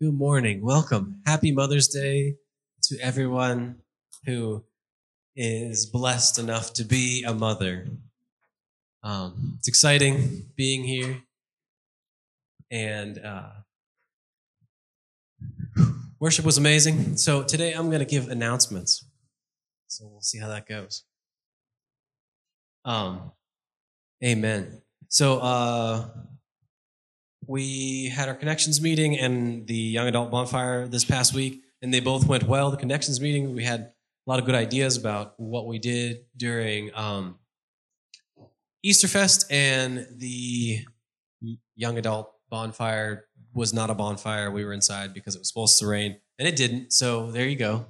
Good morning. Welcome. Happy Mother's Day to everyone who is blessed enough to be a mother. Um, it's exciting being here. And uh, worship was amazing. So today I'm going to give announcements. So we'll see how that goes. Um, amen. So, uh, we had our connections meeting and the young adult bonfire this past week, and they both went well. The connections meeting, we had a lot of good ideas about what we did during um, Easterfest, and the young adult bonfire was not a bonfire. We were inside because it was supposed to rain, and it didn't. So there you go.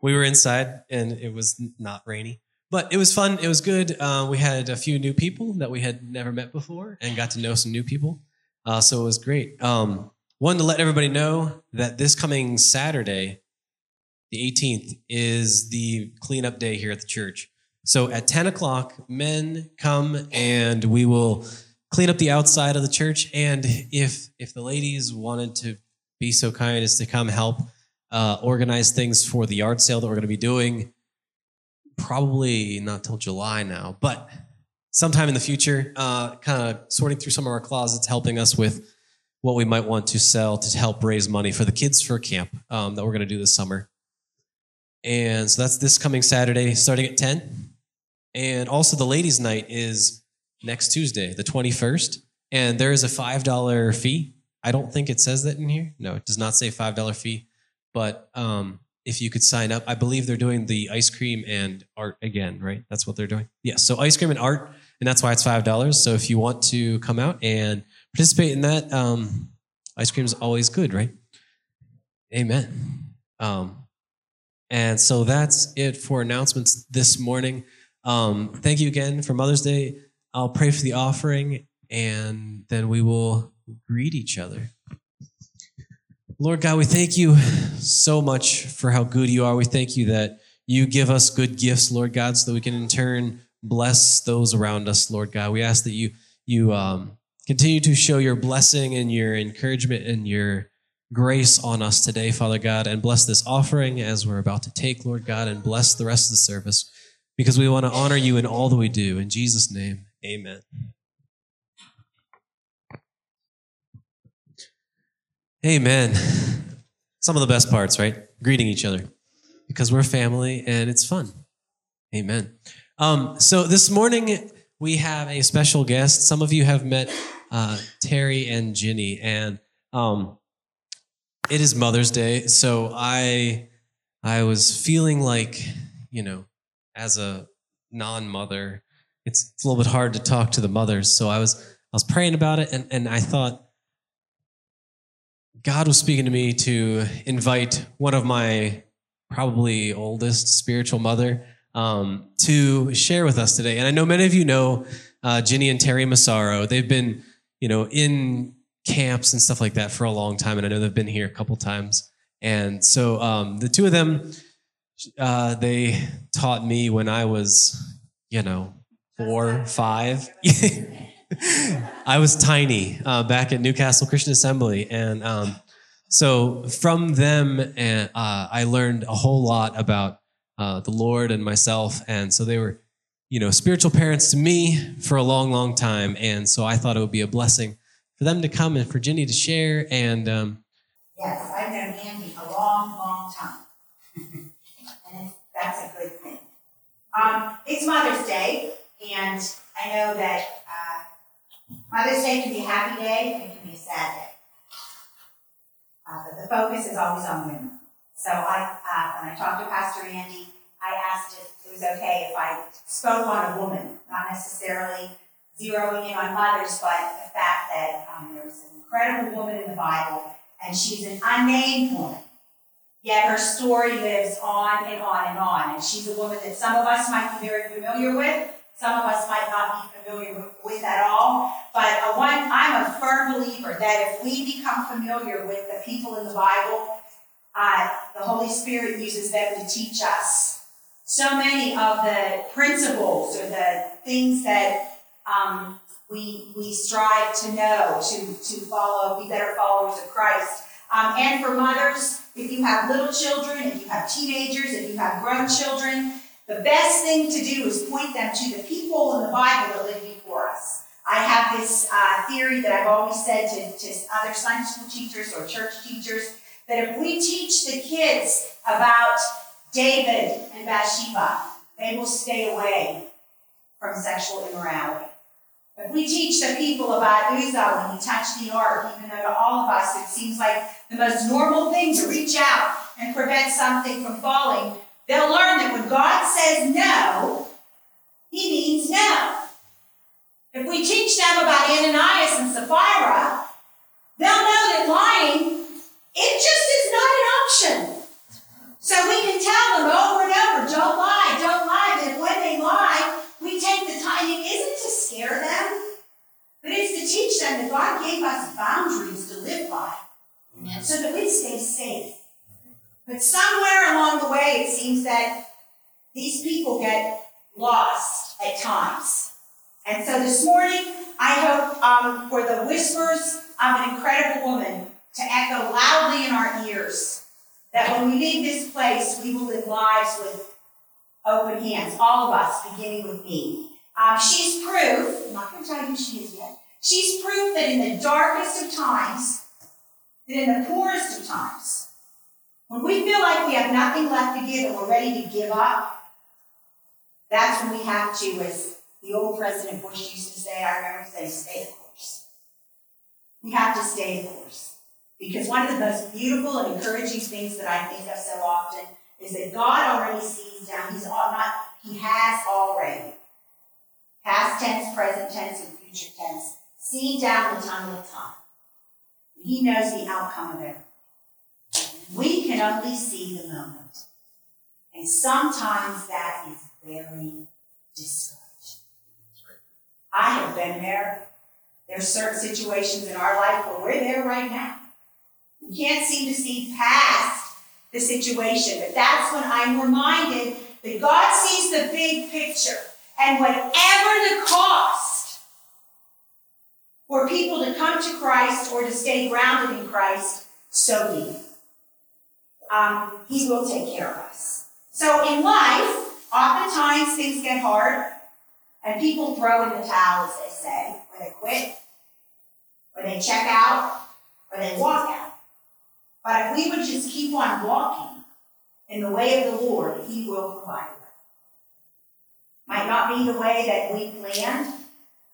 We were inside, and it was not rainy. But it was fun. It was good. Uh, we had a few new people that we had never met before and got to know some new people. Uh, so it was great. Um, one to let everybody know that this coming Saturday, the 18th, is the cleanup day here at the church. So at 10 o'clock, men come and we will clean up the outside of the church. And if if the ladies wanted to be so kind as to come help uh, organize things for the yard sale that we're going to be doing, probably not till July now, but sometime in the future, uh, kind of sorting through some of our closets, helping us with what we might want to sell to help raise money for the kids for camp um, that we're going to do this summer. And so that's this coming Saturday, starting at 10. And also, the ladies' night is next Tuesday, the 21st. And there is a $5 fee. I don't think it says that in here. No, it does not say $5 fee. But um, if you could sign up, I believe they're doing the ice cream and art again, right? That's what they're doing. Yes. So, ice cream and art and that's why it's five dollars. So if you want to come out and participate in that, um, ice cream is always good, right? Amen. Um, and so that's it for announcements this morning. Um, thank you again for Mother's Day. I'll pray for the offering, and then we will greet each other. Lord God, we thank you so much for how good you are. We thank you that you give us good gifts, Lord God, so that we can in turn bless those around us, Lord God. We ask that you you um, continue to show your blessing and your encouragement and your grace on us today, Father God, and bless this offering as we're about to take, Lord God, and bless the rest of the service because we want to honor you in all that we do. In Jesus' name, amen. Amen. Some of the best parts, right? Greeting each other because we're family and it's fun. Amen. Um, so this morning we have a special guest. Some of you have met uh, Terry and Ginny, and um, it is Mother's Day. So I I was feeling like you know, as a non-mother, it's, it's a little bit hard to talk to the mothers. So I was I was praying about it, and and I thought God was speaking to me to invite one of my probably oldest spiritual mother um, to share with us today. And I know many of you know uh, Ginny and Terry Massaro. They've been, you know, in camps and stuff like that for a long time, and I know they've been here a couple times. And so um, the two of them, uh, they taught me when I was, you know, four, five. I was tiny uh, back at Newcastle Christian Assembly, and um, so from them, uh, I learned a whole lot about uh, the Lord and myself. And so they were, you know, spiritual parents to me for a long, long time. And so I thought it would be a blessing for them to come and for Ginny to share. And um, yes, I've known Andy a long, long time, and that's a good thing. Um, it's Mother's Day, and I know that uh, Mother's Day can be a happy day and it can be a sad day. Uh, but the focus is always on women. So I, uh, when I talked to Pastor Andy, I asked if it was okay if I spoke on a woman, not necessarily zeroing in on mothers, but the fact that um, there was an incredible woman in the Bible, and she's an unnamed woman. Yet her story lives on and on and on. And she's a woman that some of us might be very familiar with, some of us might not be familiar with, with at all. But a one, I'm a firm believer that if we become familiar with the people in the Bible, the Holy Spirit uses them to teach us so many of the principles or the things that um, we, we strive to know, to, to follow, be better followers of Christ. Um, and for mothers, if you have little children, if you have teenagers, if you have grown children, the best thing to do is point them to the people in the Bible that lived before us. I have this uh, theory that I've always said to, to other Sunday school teachers or church teachers that if we teach the kids about David and Bathsheba, they will stay away from sexual immorality. If we teach the people about Uzzah when he touched the ark, even though to all of us it seems like the most normal thing to reach out and prevent something from falling, they'll learn that when God says no, he means no. If we teach them about Ananias and Sapphira, they'll know that lying, it just is not an option. So we can tell them over and over, don't lie, don't lie. But when they lie, we take the time. It isn't to scare them, but it's to teach them that God gave us boundaries to live by so that we stay safe. But somewhere along the way, it seems that these people get lost at times. And so this morning, I hope um, for the whispers of an incredible woman to echo loudly in our ears that when we leave this place, we will live lives with open hands, all of us, beginning with me. Um, she's proof, I'm not going to tell you who she is yet, she's proof that in the darkest of times, that in the poorest of times, when we feel like we have nothing left to give and we're ready to give up, that's when we have to, as the old President Bush used to say, I remember saying, stay the course. We have to stay the course. Because one of the most beautiful and encouraging things that I think of so often is that God already sees down. He's all, not, he has already. Past tense, present tense, and future tense. Seen down the tunnel of time. He knows the outcome of it. We can only see the moment. And sometimes that is very discouraging. I have been there. There's certain situations in our life where we're there right now. We can't seem to see past the situation, but that's when I'm reminded that God sees the big picture. And whatever the cost for people to come to Christ or to stay grounded in Christ, so be it. Um, he will take care of us. So in life, oftentimes things get hard. And people throw in the towel, as they say, or they quit, or they check out, or they walk out. But if we would just keep on walking in the way of the Lord, He will provide. Might not be the way that we planned,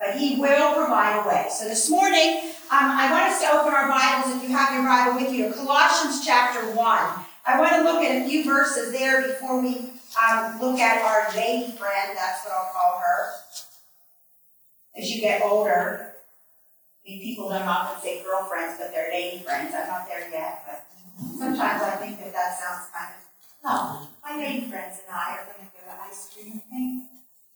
but He will provide a way. So this morning, um, I want us to open our Bibles, if you have your Bible with you, Colossians chapter 1. I want to look at a few verses there before we um, look at our lady friend, that's what I'll call her. As you get older, Mean, people don't often say girlfriends, but they're lady friends. I'm not there yet, but sometimes I think that that sounds kind of, no, my lady friends and I are going to go to ice cream thing.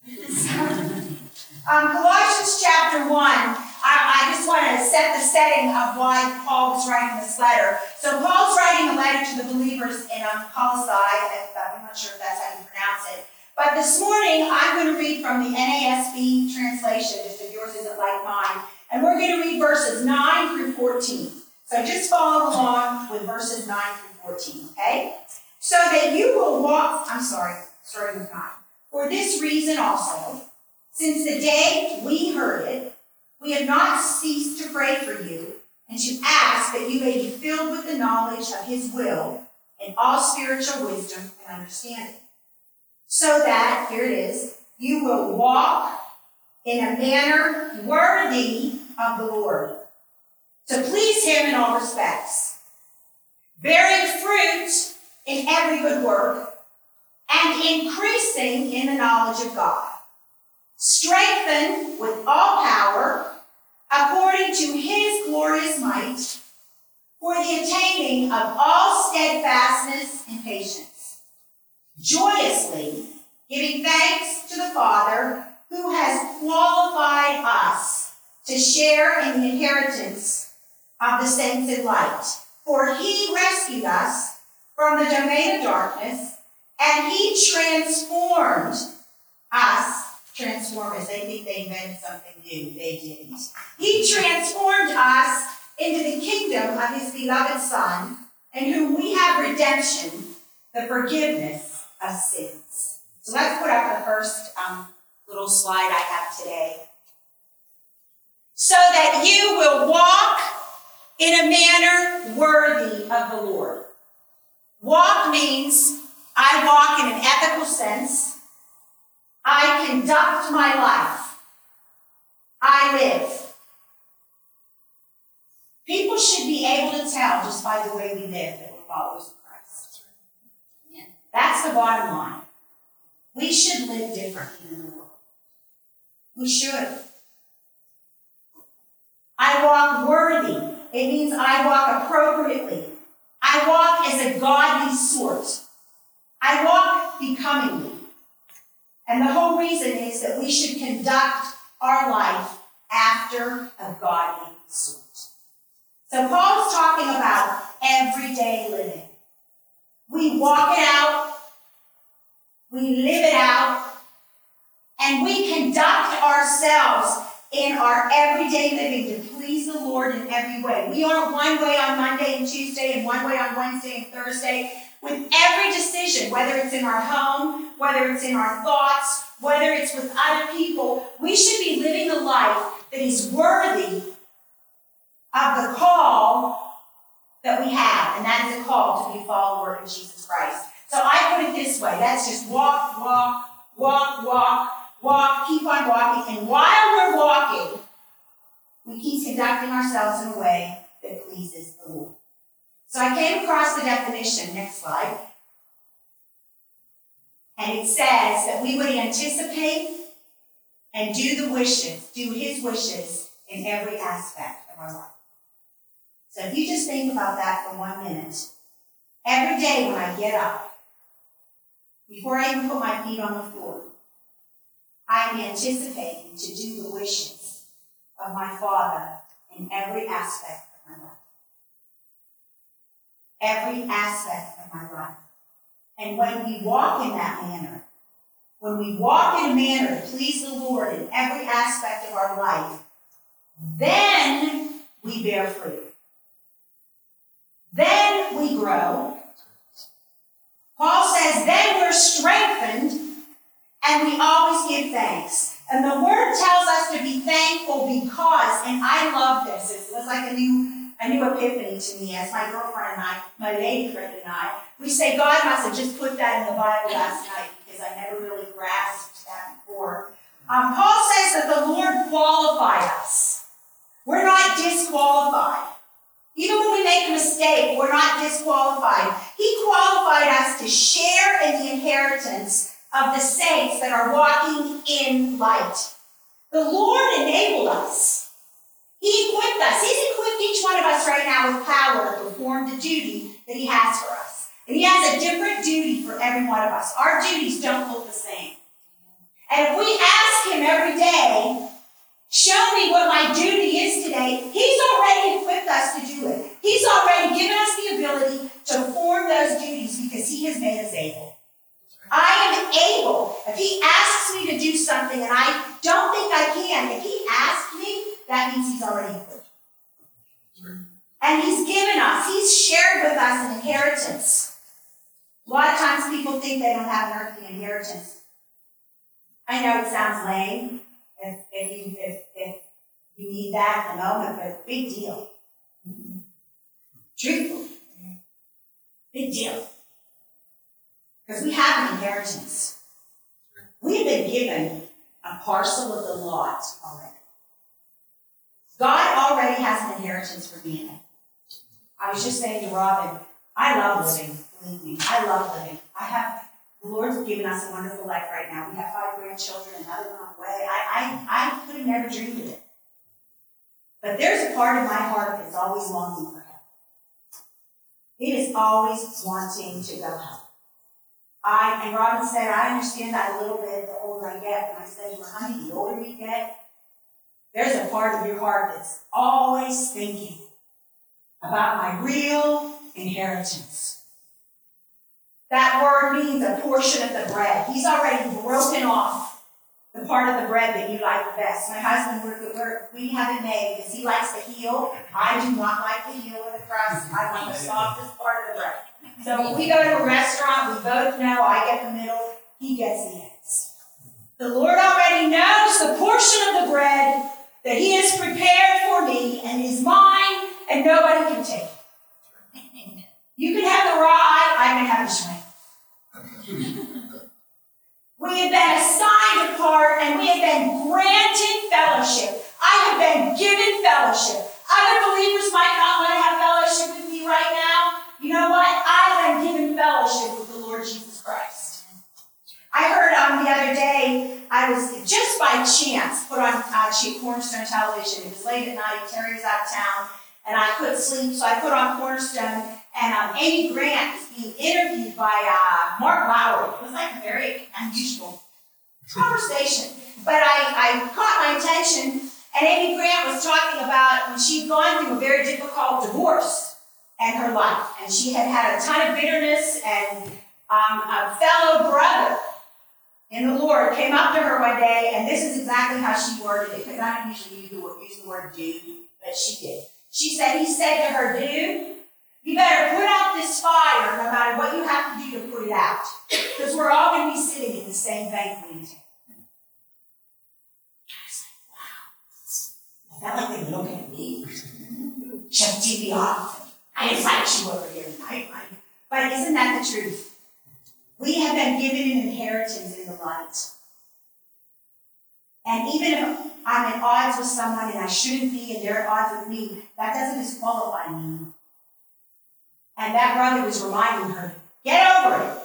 um, Colossians chapter 1, I, I just want to set the setting of why Paul was writing this letter. So Paul's writing a letter to the believers in um, Colossae, I'm not sure if that's how you pronounce it. But this morning, I'm going to read from the NASB translation, just if yours isn't like mine. And we're going to read verses 9 through 14. So just follow along with verses 9 through 14, okay? So that you will walk, I'm sorry, starting with 9. For this reason also, since the day we heard it, we have not ceased to pray for you and to ask that you may be filled with the knowledge of his will and all spiritual wisdom and understanding so that, here it is, you will walk in a manner worthy of the Lord, to please Him in all respects, bearing fruit in every good work, and increasing in the knowledge of God, strengthened with all power according to His glorious might, for the attaining of all steadfastness and patience. Joyously giving thanks to the Father who has qualified us to share in the inheritance of the saints in light. For he rescued us from the domain of darkness and he transformed us. Transformers, they think they invented something new. They didn't. He transformed us into the kingdom of his beloved Son, in whom we have redemption, the forgiveness of sins. So let's put up the first um, little slide I have today. So that you will walk in a manner worthy of the Lord. Walk means I walk in an ethical sense. I conduct my life. I live. People should be able to tell just by the way we live that we're followers of Christ. That's the bottom line. We should live differently in the world. We should. I walk worthy. It means I walk appropriately. I walk as a godly sort. I walk becomingly. And the whole reason is that we should conduct our life after a godly sort. So Paul's talking about everyday living. We walk it out, we live it out, and we conduct ourselves in our everyday living Lord in every way. We aren't one way on Monday and Tuesday and one way on Wednesday and Thursday. With every decision, whether it's in our home, whether it's in our thoughts, whether it's with other people, we should be living a life that is worthy of the call that we have, and that is a call to be a follower of Jesus Christ. So I put it this way that's just walk, walk, walk, walk, walk, keep on walking, and while we're walking, we keep conducting ourselves in a way that pleases the Lord. So I came across the definition, next slide, and it says that we would anticipate and do the wishes, do his wishes in every aspect of our life. So if you just think about that for one minute, every day when I get up, before I even put my feet on the floor, I'm anticipating to do the wishes of my Father in every aspect of my life. Every aspect of my life. And when we walk in that manner, when we walk in a manner to please the Lord in every aspect of our life, then we bear fruit. Then we grow. Paul says, then we're strengthened and we always give thanks. And the word tells us to be thankful because, and I love this, it was like a new, a new epiphany to me as my girlfriend and I, my lady friend and I, we say God must have just put that in the Bible last night because I never really grasped that before. Um, Paul says that the Lord qualified us. We're not disqualified. Even when we make a mistake, we're not disqualified. He qualified us to share in the inheritance of the saints that are walking in light. The Lord enabled us. He equipped us. He's equipped each one of us right now with power to perform the duty that He has for us. And He has a different duty for every one of us. Our duties don't look the same. And if we ask Him every day, show me what my duty is today, He's already equipped us to do it. He's already given us the ability to perform those duties because He has made us able. If He asks me to do something and I don't think I can, if He asks me, that means He's already equipped. And He's given us, He's shared with us an inheritance. A lot of times people think they don't have an earthly inheritance. I know it sounds lame if, if, you, if, if you need that at the moment, but big deal. Truthfully. Big deal. Because we have an inheritance. We've been given a parcel of the lot already. God already has an inheritance for me. I was just saying to Robin, I love living, believe me. I love living. I have the Lord's given us a wonderful life right now. We have five grandchildren, another one on the way. I, I, I could have never dreamed of it. But there's a part of my heart that's always longing for heaven. It is always wanting to go home. I and Robin said, I understand that a little bit the older I get. And I said, well, honey, the older you get, there's a part of your heart that's always thinking about my real inheritance. That word means a portion of the bread. He's already broken off the part of the bread that you like the best. My husband, we're, we're, we have it made because he likes the heel. I do not like the heel of the crust. I want the softest part of the bread. So when we go to a restaurant, we both know I get the middle, he gets the ends. The Lord already knows the portion of the bread that he has prepared for me and is mine, and nobody can take it. You can have the rye, I can have the shrimp. We have been assigned a part and we have been granted fellowship. I have been given fellowship. Other believers might not want to have fellowship with me right now. You know what? I've been given fellowship with the Lord Jesus Christ. I heard um, the other day, I was just by chance put on uh, Cornerstone Television. It was late at night, Terry was out of town, and I couldn't sleep, so I put on Cornerstone, and um, Amy Grant was being interviewed by uh, Mark Lowry. It was like a very unusual conversation. But I, I caught my attention, and Amy Grant was talking about when she'd gone through a very difficult divorce in her life. And she had had a ton of bitterness, and um, a fellow brother in the Lord came up to her one day, and this is exactly how she worded it, because I don't usually use the word, use the word dude, but she did. She said, he said to her, dude, you better put out this fire no matter what you have to do to put it out. Because we're all going to be sitting in the same table. I was like, wow. I felt like they were looking at me. Shut TV off. I invite you over here tonight. But isn't that the truth? We have been given an inheritance in the light. And even if I'm at odds with someone and I shouldn't be and they're at odds with me, that doesn't disqualify me. And that brother was reminding her, get over it.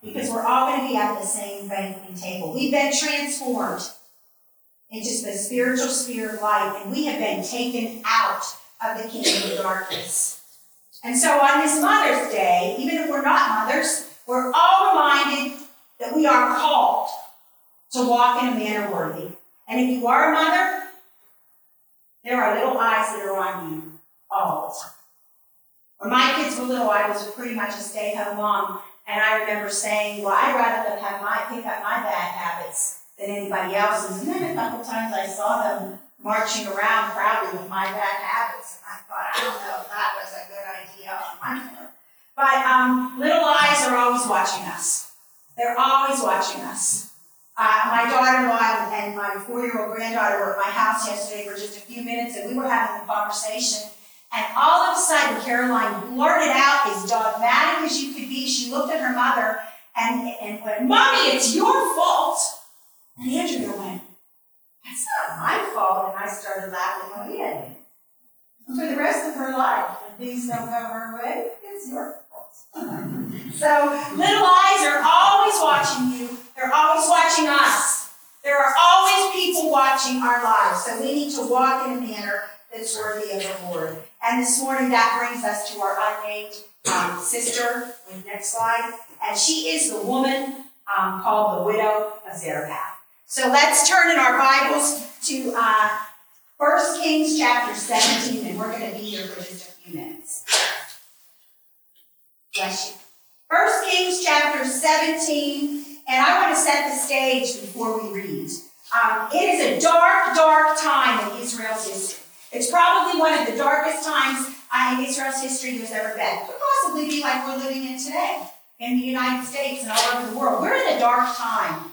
Because we're all going to be at the same banqueting table. We've been transformed into the spiritual sphere of light, and we have been taken out of the kingdom of darkness. And so on this Mother's Day, even if we're not mothers, we're all reminded that we are called to walk in a manner worthy. And if you are a mother, there are little eyes that are on you all the time. When my kids were little, I was pretty much a stay-home mom, and I remember saying, "Well, I'd rather them have my pick up my bad habits than anybody else's." And then a couple times I saw them marching around proudly with my bad habits, I thought, I don't know if that was a good idea on my part. But um, little eyes are always watching us. They're always watching us. Uh, my daughter-in-law and my four-year-old granddaughter were at my house yesterday for just a few minutes, and we were having a conversation. And all of a sudden, Caroline blurted out as dogmatic as you could be. She looked at her mother and, and went, Mommy, it's your fault. And Andrea went, That's not my fault. And I started laughing. Well, yeah. For the rest of her life, if things don't go her way, it's your fault. So little eyes are always watching you. They're always watching us. There are always people watching our lives. So we need to walk in a manner that's worthy of the Lord. And this morning, that brings us to our unnamed um, sister. Next slide. And she is the woman um, called the widow of Zarephath. So let's turn in our Bibles to uh, 1 Kings chapter 17, and we're going to be here for just a few minutes. Bless you. 1 Kings chapter 17, and I want to set the stage before we read. Um, it is a dark, dark time in Israel's history. It's probably one of the darkest times in Israel's history there's ever been. Could possibly be like we're living in today in the United States and all over the world. We're in a dark time.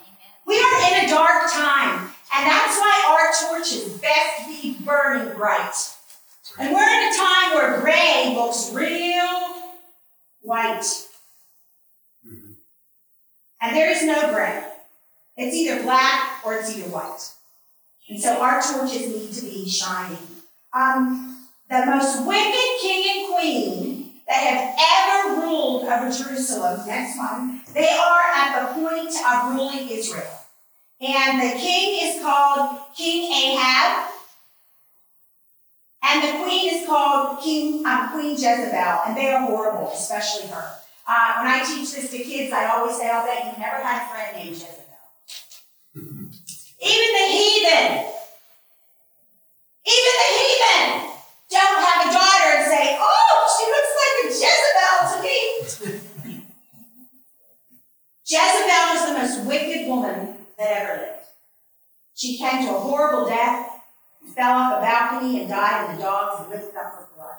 We are in a dark time. And that's why our torches best be burning bright. And we're in a time where gray looks real white. And there is no gray. It's either black or it's either white. And so our torches need to be shining um, the most wicked king and queen that have ever ruled over Jerusalem next month, they are at the point of ruling Israel. And the king is called King Ahab, and the queen is called King um, Queen Jezebel, and they are horrible, especially her. Uh, when I teach this to kids, I always say, "I'll bet you've never had a friend named Jezebel." Even the heathen even the heathen don't have a daughter and say, oh, she looks like a Jezebel to me. Jezebel is the most wicked woman that ever lived. She came to a horrible death, fell off a balcony and died, and the dogs licked up her blood.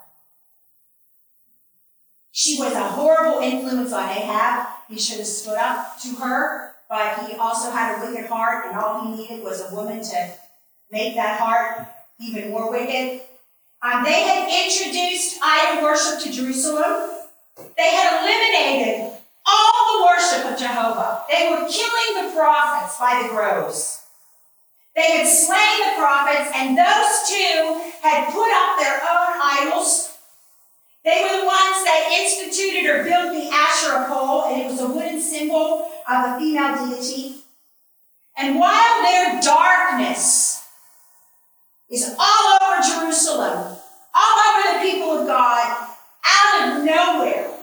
She was a horrible influence on Ahab. He should have stood up to her, but he also had a wicked heart, and all he needed was a woman to make that heart even more wicked. Um, they had introduced idol worship to Jerusalem. They had eliminated all the worship of Jehovah. They were killing the prophets by the groves. They had slain the prophets, and those two had put up their own idols. They were the ones that instituted or built the Asherah pole, and it was a wooden symbol of a female deity. And while their darkness is all over Jerusalem, all over the people of God, out of nowhere,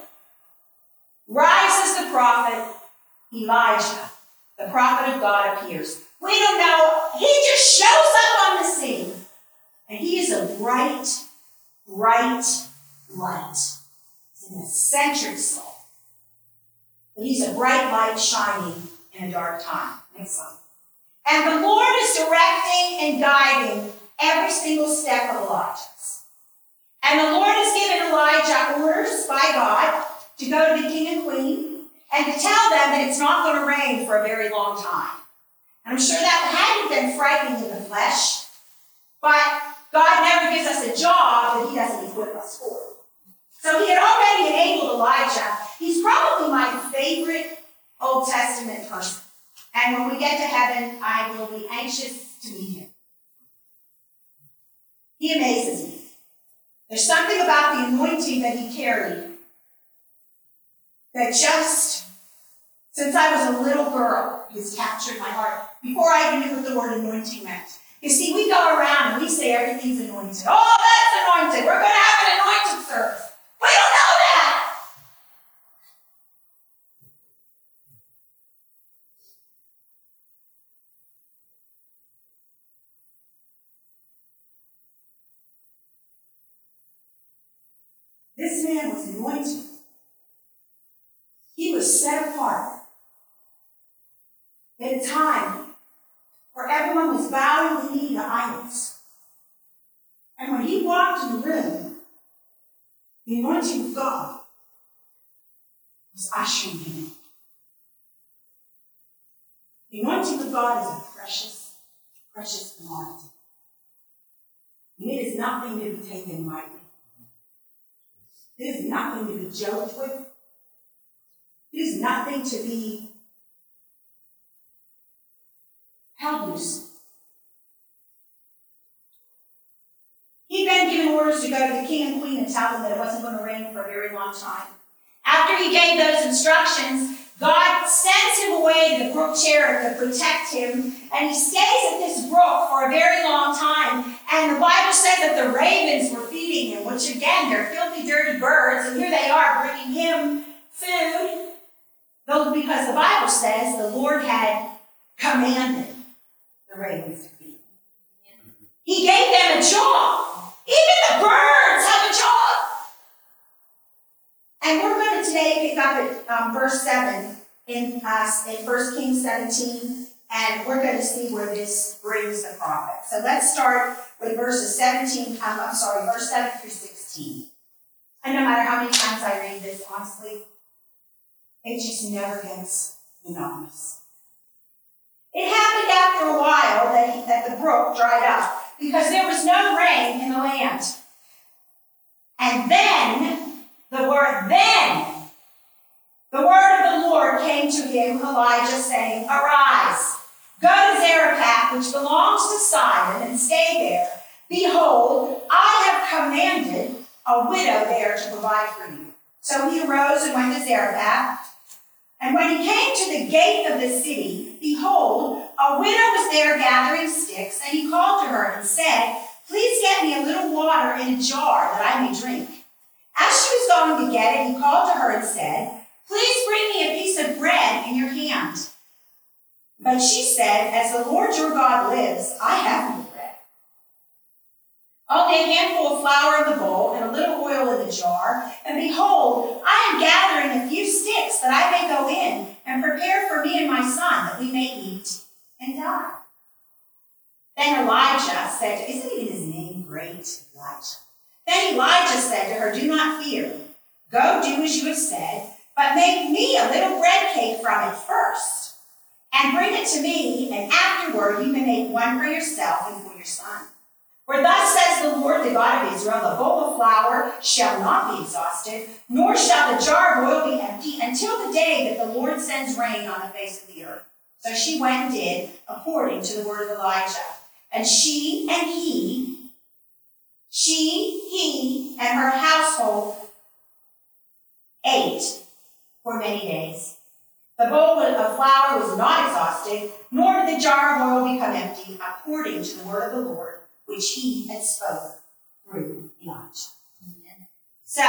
rises the prophet Elijah. The prophet of God appears. We don't know. He just shows up on the scene. And he is a bright, bright light. He's an eccentric soul. But he's a bright light shining in a dark time. Next slide. And the Lord is directing and guiding every single step of Elijah's. And the Lord has given Elijah orders by God to go to the king and queen and to tell them that it's not going to rain for a very long time. I'm sure that hadn't been frightening in the flesh, but God never gives us a job that he doesn't equip us for. So he had already enabled Elijah. He's probably my favorite Old Testament person. And when we get to heaven, I will be anxious to meet him. He amazes me. There's something about the anointing that he carried that just, since I was a little girl, he has captured my heart before I even knew what the word anointing meant. You see, we go around and we say everything's anointed. Oh, that's anointed. We're going to have an anointed service. We don't know that. This man was anointed. He was set apart time where everyone was bowing the knee to idols. And when he walked in the room, the anointing of God was ushering him in. The anointing of God is a precious, precious commodity. And it is nothing to be taken lightly. It is nothing to be joked with. It is nothing to be He'd been given orders to go to the king and queen and tell them that it wasn't going to rain for a very long time. After he gave those instructions, God sends him away to the brook Cherith to protect him, and he stays at this brook for a very long time. And the Bible says that the ravens were feeding him, which again, they're filthy, dirty birds, and here they are bringing him food. Though, because the Bible says the Lord had commanded to. He gave them a job. Even the birds have a job. And we're going to today pick up at um, verse 7 in, uh, in 1 Kings 17, and we're going to see where this brings the prophet. So let's start with verses 17, um, I'm sorry, verse 7 through 16. And no matter how many times I read this, honestly, it just never gets monotonous. It happened after a while that, he, that the brook dried up because there was no rain in the land. And then, the word then, the word of the Lord came to him, Elijah, saying, Arise, go to Zarephath, which belongs to Sidon, and stay there. Behold, I have commanded a widow there to provide for you. So he arose and went to Zarephath. And when he came to the gate of the city, behold, a widow was there gathering sticks, and he called to her and said, Please get me a little water in a jar that I may drink. As she was going to get it, he called to her and said, Please bring me a piece of bread in your hand. But she said, As the Lord your God lives, I have no. Only a handful of flour in the bowl and a little oil in the jar. And behold, I am gathering a few sticks that I may go in and prepare for me and my son that we may eat and die. Then Elijah said, Isn't even his name great? Elijah. Then Elijah said to her, Do not fear. Go do as you have said, but make me a little bread cake from it first, and bring it to me, and afterward you can make one for yourself and for your son. For thus says the Lord, the God of Israel, the bowl of flour shall not be exhausted, nor shall the jar of oil be empty until the day that the Lord sends rain on the face of the earth. So she went and did according to the word of Elijah. And she and he, she, he, and her household ate for many days. The bowl of flour was not exhausted, nor did the jar of oil become empty, according to the word of the Lord, which he had spoken through Elijah. Amen. So,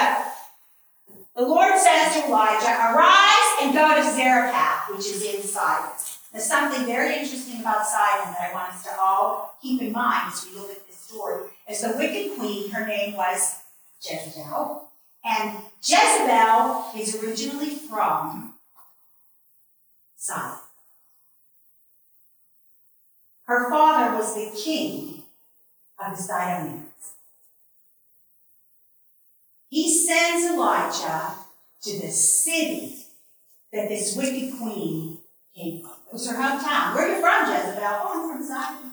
the Lord says to Elijah, Arise and go to Zarephath, which is in Sidon. There's something very interesting about Sidon that I want us to all keep in mind as we look at this story. As the wicked queen, her name was Jezebel. And Jezebel is originally from Sidon. Her father was the king of the Sidonians. He sends Elijah to the city that this wicked queen came from. It was her hometown. Where are you from, Jezebel? Oh, I'm from Sidon.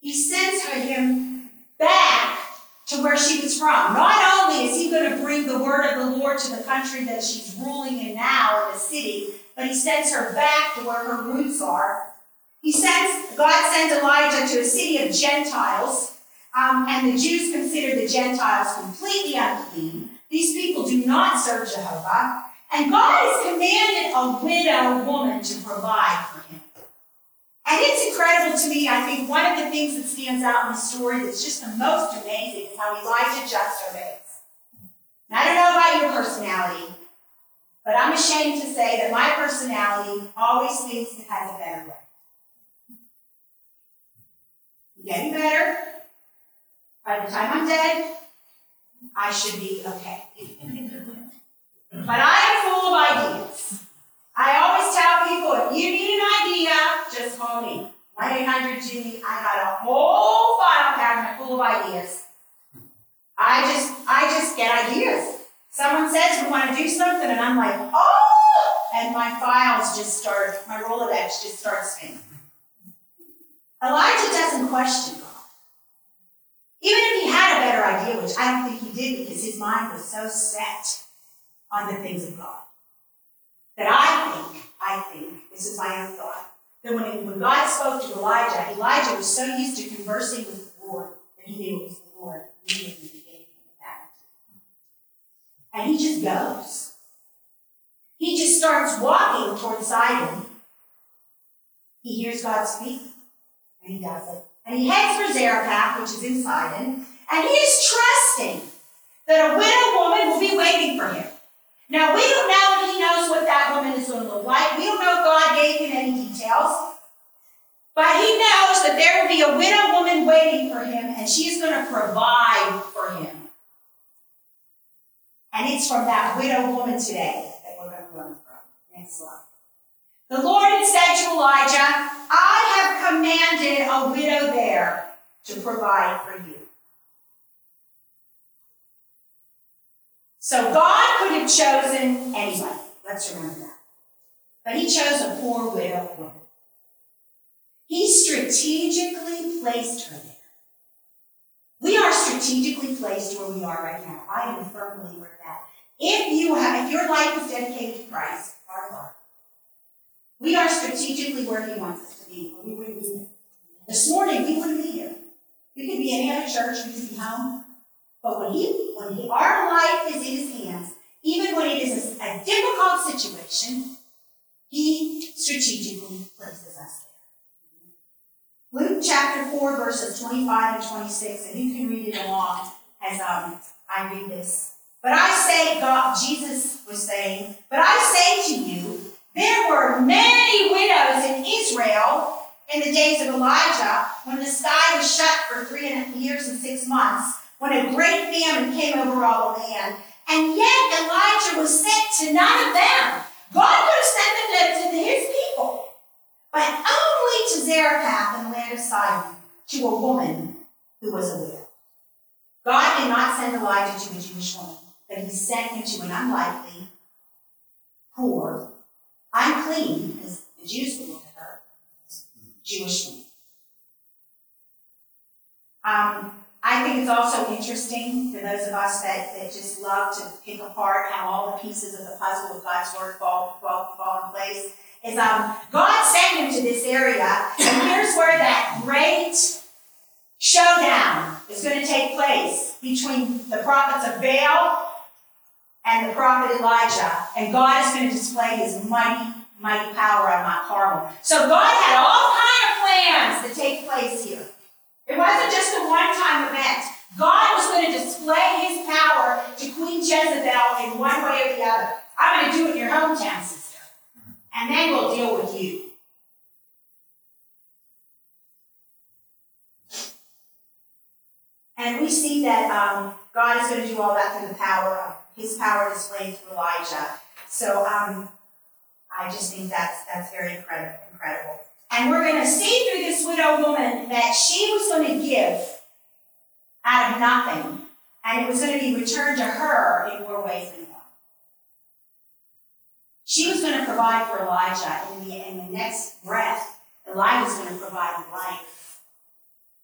He sends her him back to where she was from. Not only is he going to bring the word of the Lord to the country that she's ruling in now, in the city, but he sends her back to where her roots are. He sends, God sends Elijah to a city of Gentiles, um, and the Jews consider the Gentiles completely unclean. These people do not serve Jehovah. And God has commanded a widow woman to provide for him. And it's incredible to me. I think one of the things that stands out in the story that's just the most amazing is how Elijah just obeys. And I don't know about your personality, but I'm ashamed to say that my personality always thinks it has a better way. Getting better. By the time I'm dead, I should be okay. But I am full of ideas. I always tell people if you need an idea, just call me. 1 800 Ginny. I got a whole file cabinet full of ideas. I just, I just get ideas. Someone says we want to do something, and I'm like, oh, and my files just start, my Rolodex just starts spinning. Elijah doesn't question God. Even if he had a better idea, which I don't think he did because his mind was so set on the things of God. That I think, I think, this is my own thought, that when, when God spoke to Elijah, Elijah was so used to conversing with the Lord that he knew it was the Lord immediately gave him that. And he just goes. He just starts walking towards Sidon. He hears God speak, and he does it. And he heads for Zarephath, which is in Sidon, and he is trusting that a widow woman will be waiting for him. Now, we don't know if he knows what that woman is going to look like. We don't know if God gave him any details. But he knows that there will be a widow woman waiting for him, and she's going to provide for him. And it's from that widow woman today that we're going to learn from. Next slide. The Lord had said to Elijah, I have commanded a widow there to provide for you. So God could have chosen anybody. Let's remember that. But he chose a poor widow woman. He strategically placed her there. We are strategically placed where we are right now. I am a firm believer of that. If you have, if your life is dedicated to Christ, our Lord, we are strategically where He wants us to be. We wouldn't be here. This morning, we wouldn't be here. We could be in any church. We could be home. But when he, when he, our life is in his hands, even when it is a, a difficult situation, he strategically places us there. Luke chapter 4, verses 25 and 26, and you can read it along as um, I read this. But I say, God, Jesus was saying, but I say to you, there were many widows in Israel in the days of Elijah when the sky was shut for three years and six months when a great famine came over all the land. And yet Elijah was sent to none of them. God could have sent them to, to his people. but only to Zarephath in the land of Sidon, to a woman who was a widow. God did not send Elijah to a Jewish woman, but he sent him to an unlikely, poor, unclean, because the Jews would look at her, Jewish woman. Um, I think it's also interesting for those of us that, that just love to pick apart how all the pieces of the puzzle of God's word fall, fall, fall in place. Is um, God sent him to this area, and here's where that great showdown is going to take place between the prophets of Baal and the prophet Elijah, and God is going to display his mighty, mighty power on Mount Carmel. So God had all kind of plans to take place here. It wasn't just a one-time event. God was going to display his power to Queen Jezebel in one way or the other. I'm going to do it in your hometown, sister. And then we'll deal with you. And we see that um, God is going to do all that through the power of his power displayed through Elijah. So um, I just think that's that's very incredible. And we're going to see through this widow woman that she was going to give out of nothing, and it was going to be returned to her in more ways than one. She was going to provide for Elijah, and in the, in the next breath, Elijah was going to provide life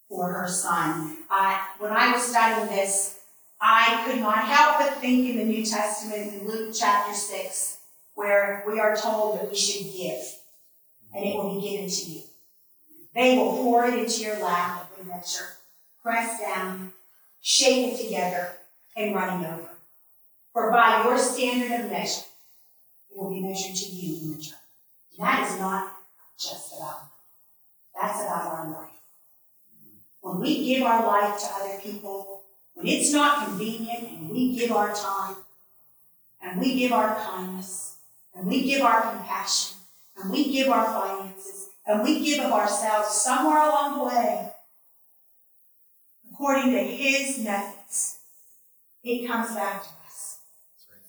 for her son. Uh, when I was studying this, I could not help but think in the New Testament in Luke chapter 6, where we are told that we should give and it will be given to you. They will pour it into your lap of the measure, press down, shake it together, and running over. For by your standard of measure, it will be measured to you in return. That is not just about. That's about our life. When we give our life to other people, when it's not convenient and we give our time, and we give our kindness, and we give our compassion, and we give our finances and we give of ourselves somewhere along the way, according to His methods, it comes back to us.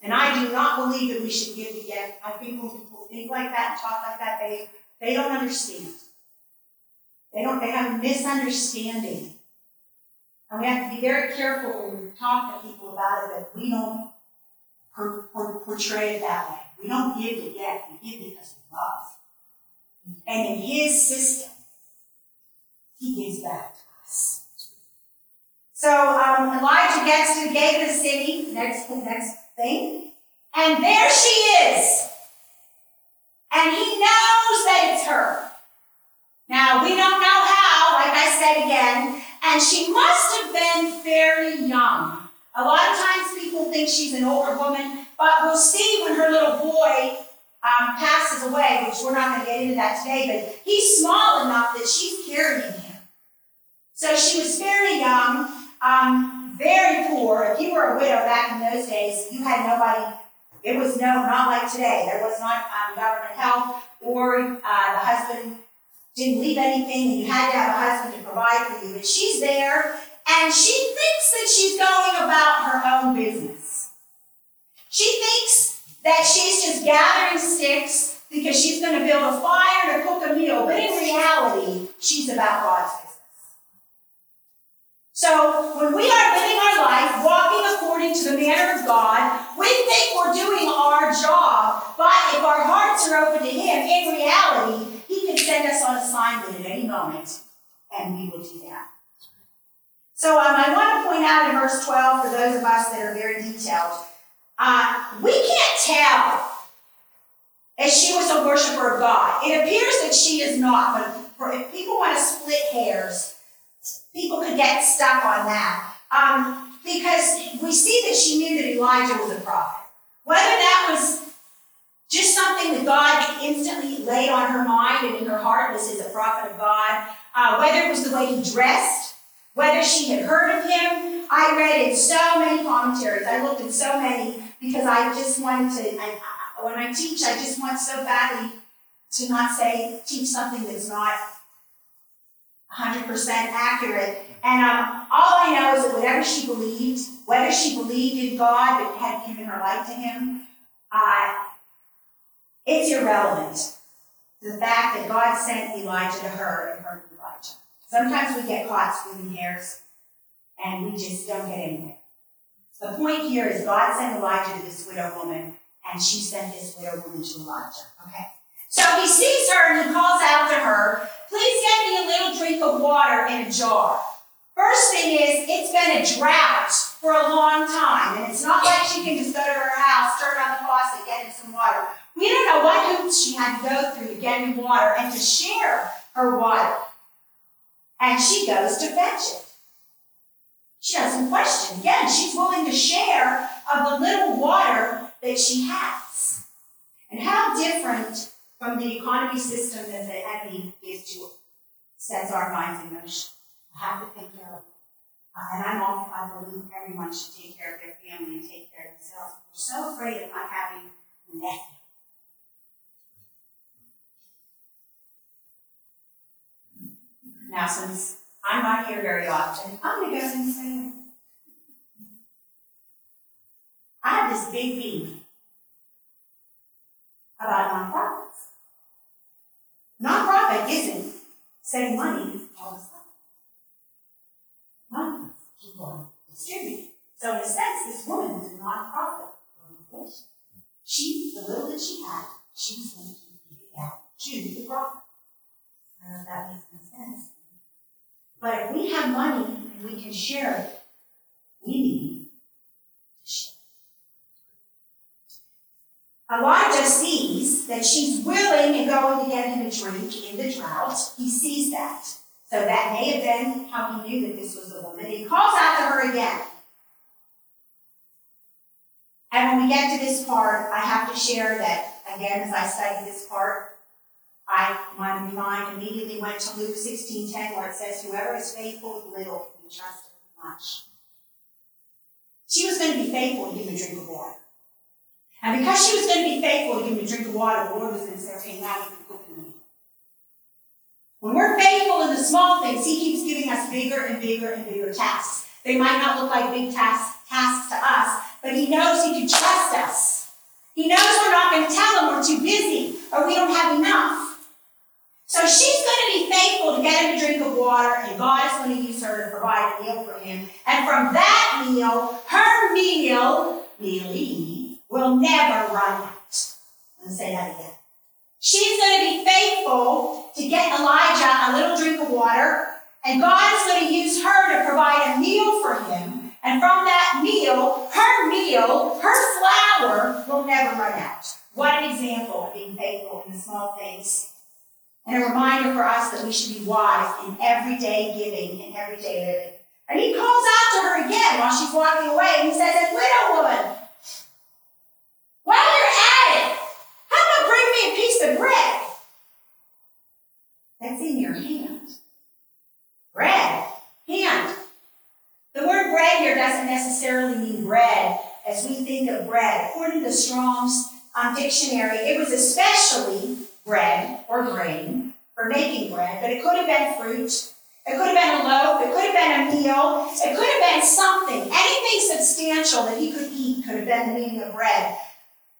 And I do not believe that we should give get. I think when people think like that and talk like that, they, they don't understand. They don't, they have a misunderstanding. And we have to be very careful when we talk to people about it that we don't portray it that way. We don't give to get, we give because of love. And in his system, he gives back to us. So um, Elijah gets to the gate of the city, next, next thing, and there she is. And he knows that it's her. Now, we don't know how, like I said again, and she must have been very young. A lot of times people think she's an older woman, but we'll see when her little boy um, passes away, which we're not going to get into that today, but he's small enough that she's carrying him. So she was very young, um, very poor. If you were a widow back in those days, you had nobody. It was no, not like today. There was not um, government help, or uh, the husband didn't leave anything, and you had to have a husband to provide for you. But she's there, and she thinks that she's going about her own business. She thinks that she's just gathering sticks because she's going to build a fire to cook a meal, but in reality, she's about God's business. So when we are living our life, walking according to the manner of God, we think we're doing our job, but if our hearts are open to Him, in reality, He can send us on assignment at any moment, and we will do that. So um, I want to point out in verse 12, for those of us that are very detailed, uh, we can't tell if she was a worshiper of God. It appears that she is not, but if people want to split hairs, people could get stuck on that. Um, because we see that she knew that Elijah was a prophet. Whether that was just something that God instantly laid on her mind and in her heart, this is a prophet of God, uh, whether it was the way he dressed, whether she had heard of him. I read in so many commentaries, I looked at so many because I just wanted to, I, I, when I teach, I just want so badly to not say, teach something that's not 100% accurate. And um, all I know is that whatever she believed, whether she believed in God but had given her life to Him, uh, it's irrelevant. to the fact that God sent Elijah to her and her to Elijah. Sometimes we get caught splitting hairs and we just don't get anywhere. The point here is God sent Elijah to this widow woman and she sent this widow woman to Elijah. Okay. So he sees her and he calls out to her, please get me a little drink of water in a jar. First thing is, it's been a drought for a long time, and it's not like she can just go to her house, turn on the faucet, get in some water. We don't know what hoops she had to go through to get in water and to share her water. And she goes to fetch it. She doesn't question. Again, she's willing to share of the little water that she has. And how different from the economy system that the enemy gives to sets our minds in motion. I have to take care of uh, and I'm all, I believe everyone should take care of their family and take care of themselves. We're so afraid of not having nothing. Now, since I'm not here very often, I'm going to go say, I have this big beef about nonprofits. Nonprofit isn't saving money all the time. Nonprofits keep on distributing. So in a sense, this woman is a nonprofit organization. She, the little that she had, she was going to give it out to the profit. I don't know if that makes any sense. But if we have money and we can share it, we need Elijah sees that she's willing and going to get him a drink in the drought. He sees that. So that may have been how he knew that this was a woman. He calls out to her again. And when we get to this part, I have to share that, again, as I studied this part, I, my mind immediately went to Luke 16.10 where it says, whoever is faithful with little can be trusted with much. She was going to be faithful to give him a drink of water. And because she was going to be faithful to give him a drink of water, the Lord was going to say, okay, now you can cook a meal. When we're faithful in the small things, He keeps giving us bigger and bigger and bigger tasks. They might not look like big tasks, tasks to us, but He knows He can trust us. He knows we're not going to tell Him we're too busy or we don't have enough. So she's going to be faithful to get him a drink of water, and God is going to use her to provide a meal for him. And from that meal, her meal, mealy, will never run out. I'm going to say that again. She's going to be faithful to get Elijah a little drink of water, and God is going to use her to provide a meal for him. And from that meal, her meal, her flour will never run out. What an example of being faithful in the small things and a reminder for us that we should be wise in everyday giving and everyday living. And he calls out to her again while she's walking away, and he says, Widow woman, a piece of bread? That's in your hand. Bread. Hand. The word bread here doesn't necessarily mean bread as we think of bread. According to Strong's um, dictionary, it was especially bread or grain for making bread, but it could have been fruit. It could have been a loaf. It could have been a meal. It could have been something. Anything substantial that he could eat could have been the meaning of bread.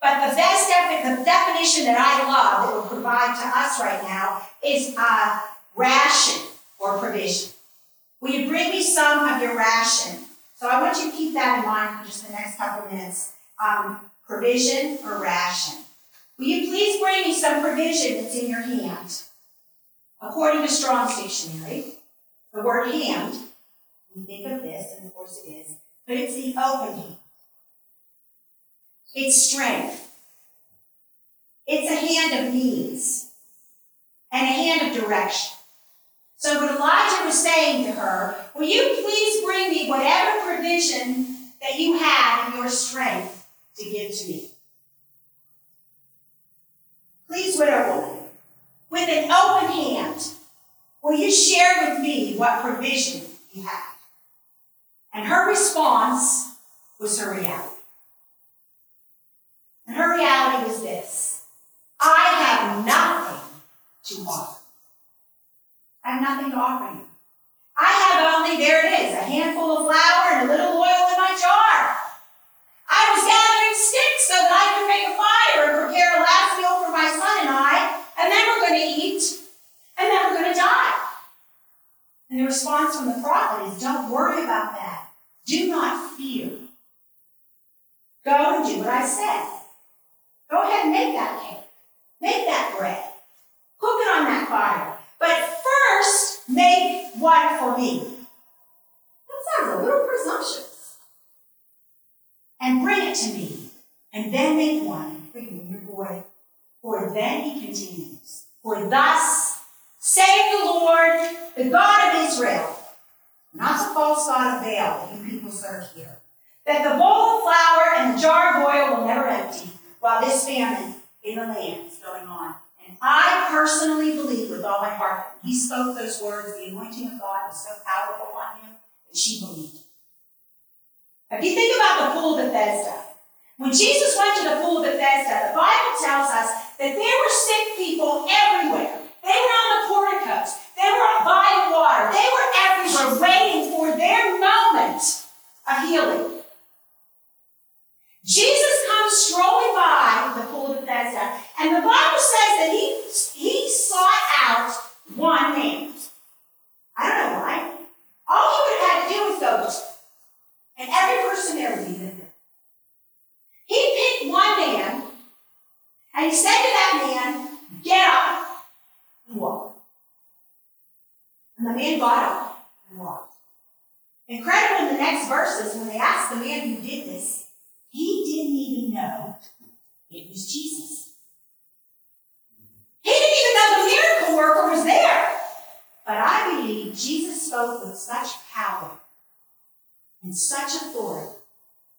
But the best defi- the definition that I love that will provide to us right now is a ration or provision. Will you bring me some of your ration? So I want you to keep that in mind for just the next couple of minutes. Um, provision or ration. Will you please bring me some provision that's in your hand? According to Strong's dictionary, the word hand, we think of this, and of course it is, but it's the open hand. It's strength. It's a hand of needs and a hand of direction. So what Elijah was saying to her, will you please bring me whatever provision that you have in your strength to give to me? Please, widow woman, with an open hand, will you share with me what provision you have? And her response was her reality. And her reality was this I have nothing to offer. I have nothing to offer you. I have only, there it is, a handful of flour and a little oil in my jar. I was gathering sticks so that I could make a fire and prepare a last meal for my son and I, and then we're going to eat, and then we're going to die. And the response from the prophet is don't worry about that. Do not fear. Go and do what I said. Go ahead and make that cake. Make that bread. Cook it on that fire. But first, make one for me. That sounds a little presumptuous. And bring it to me. And then make one for bring me your boy. For then he continues. For thus saith the Lord, the God of Israel, not the false God of Baal that you people serve here, that the bowl of flour and the jar of oil will never empty while this famine in the land is going on. And I personally believe with all my heart that he spoke those words, the anointing of God was so powerful on him that she believed. If you think about the pool of Bethesda, when Jesus went to the pool of Bethesda, the Bible tells us that there were sick people everywhere. They were on the porticos. They were by the water. They were everywhere waiting for their moment of healing. Jesus comes strolling by the pool of Bethesda, and the Bible says that he, he sought out one man. I don't know why. All he would have had to do was go, and every person there would be there. He picked one man, and he said to that man, Get up and walk. And the man got up and walked. Incredible in the next verses, when they asked the man who did this, he didn't even know it was Jesus. He didn't even know the miracle worker was there. But I believe Jesus spoke with such power and such authority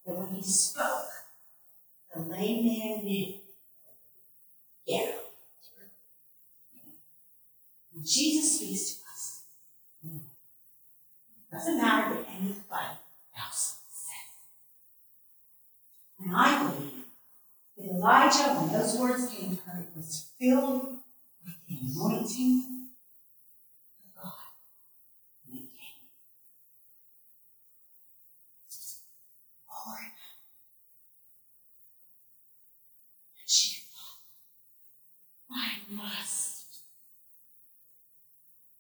that when he spoke, the lame man knew. Yeah. When Jesus speaks to us, it doesn't matter what anybody else. And I believe that Elijah, when those words came to her, was filled with the anointing of God. It came. And she thought, I must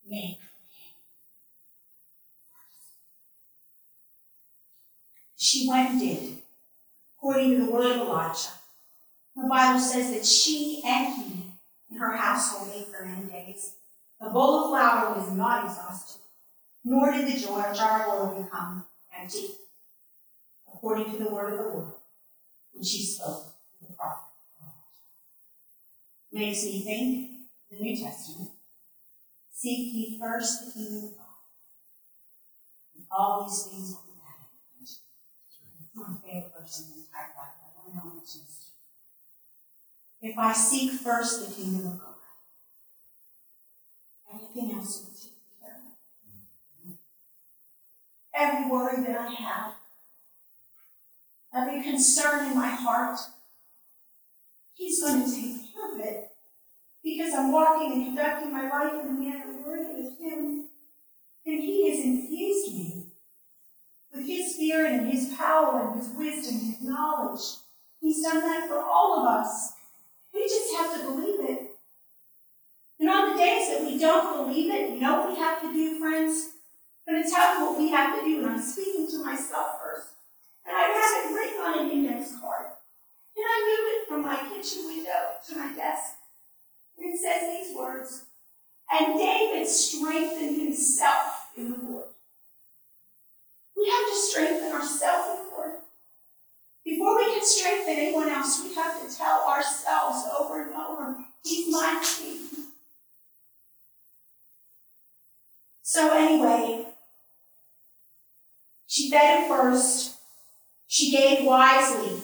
make She went and did, according to the word of Elijah. The Bible says that she and he and her household ate for many days. The bowl of flour was not exhausted, nor did the jar, of oil become empty, according to the word of the Lord, which she spoke to the prophet. Makes me think the New Testament. Seek ye first the kingdom of God. And all these things will be added. It's my favorite verse in the If I seek first the kingdom of God, everything else will take care of. Every worry that I have, every concern in my heart, He's going to take care of it because I'm walking and conducting my life in a manner worthy of Him. And He has infused me with His Spirit and His power and His wisdom and His knowledge. He's done that for all of us. We just have to believe it. And on the days that we don't believe it, you know what we have to do, friends? I'm going to tell you what we have to do, and I'm speaking to myself first. And I have it written on an index card. And I move it from my kitchen window to my desk. And it says these words And David strengthened himself in the Lord. We have to strengthen ourselves in the Lord. Before we can strengthen anyone else, we have to tell ourselves over and over, He's my king. So, anyway, she fed him first. She gave wisely.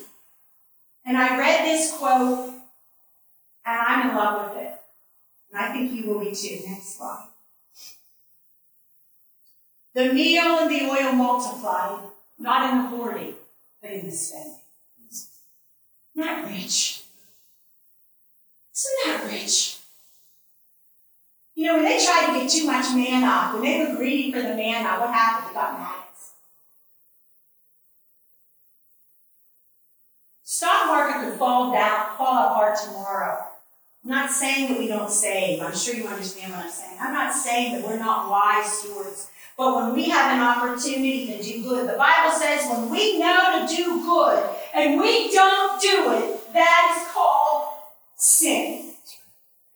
And I read this quote, and I'm in love with it. And I think you will be too. Next slide. The meal and the oil multiplied, not in the hoarding, but in the spending. That rich? Isn't that rich? You know, when they tried to get too much manna, when they were greedy for the manna, what happened? They got maggots. Stock market could fall down, fall apart tomorrow. I'm not saying that we don't save. I'm sure you understand what I'm saying. I'm not saying that we're not wise stewards. But when we have an opportunity to do good, the Bible says when we know to do good and we don't do it, that is called sin.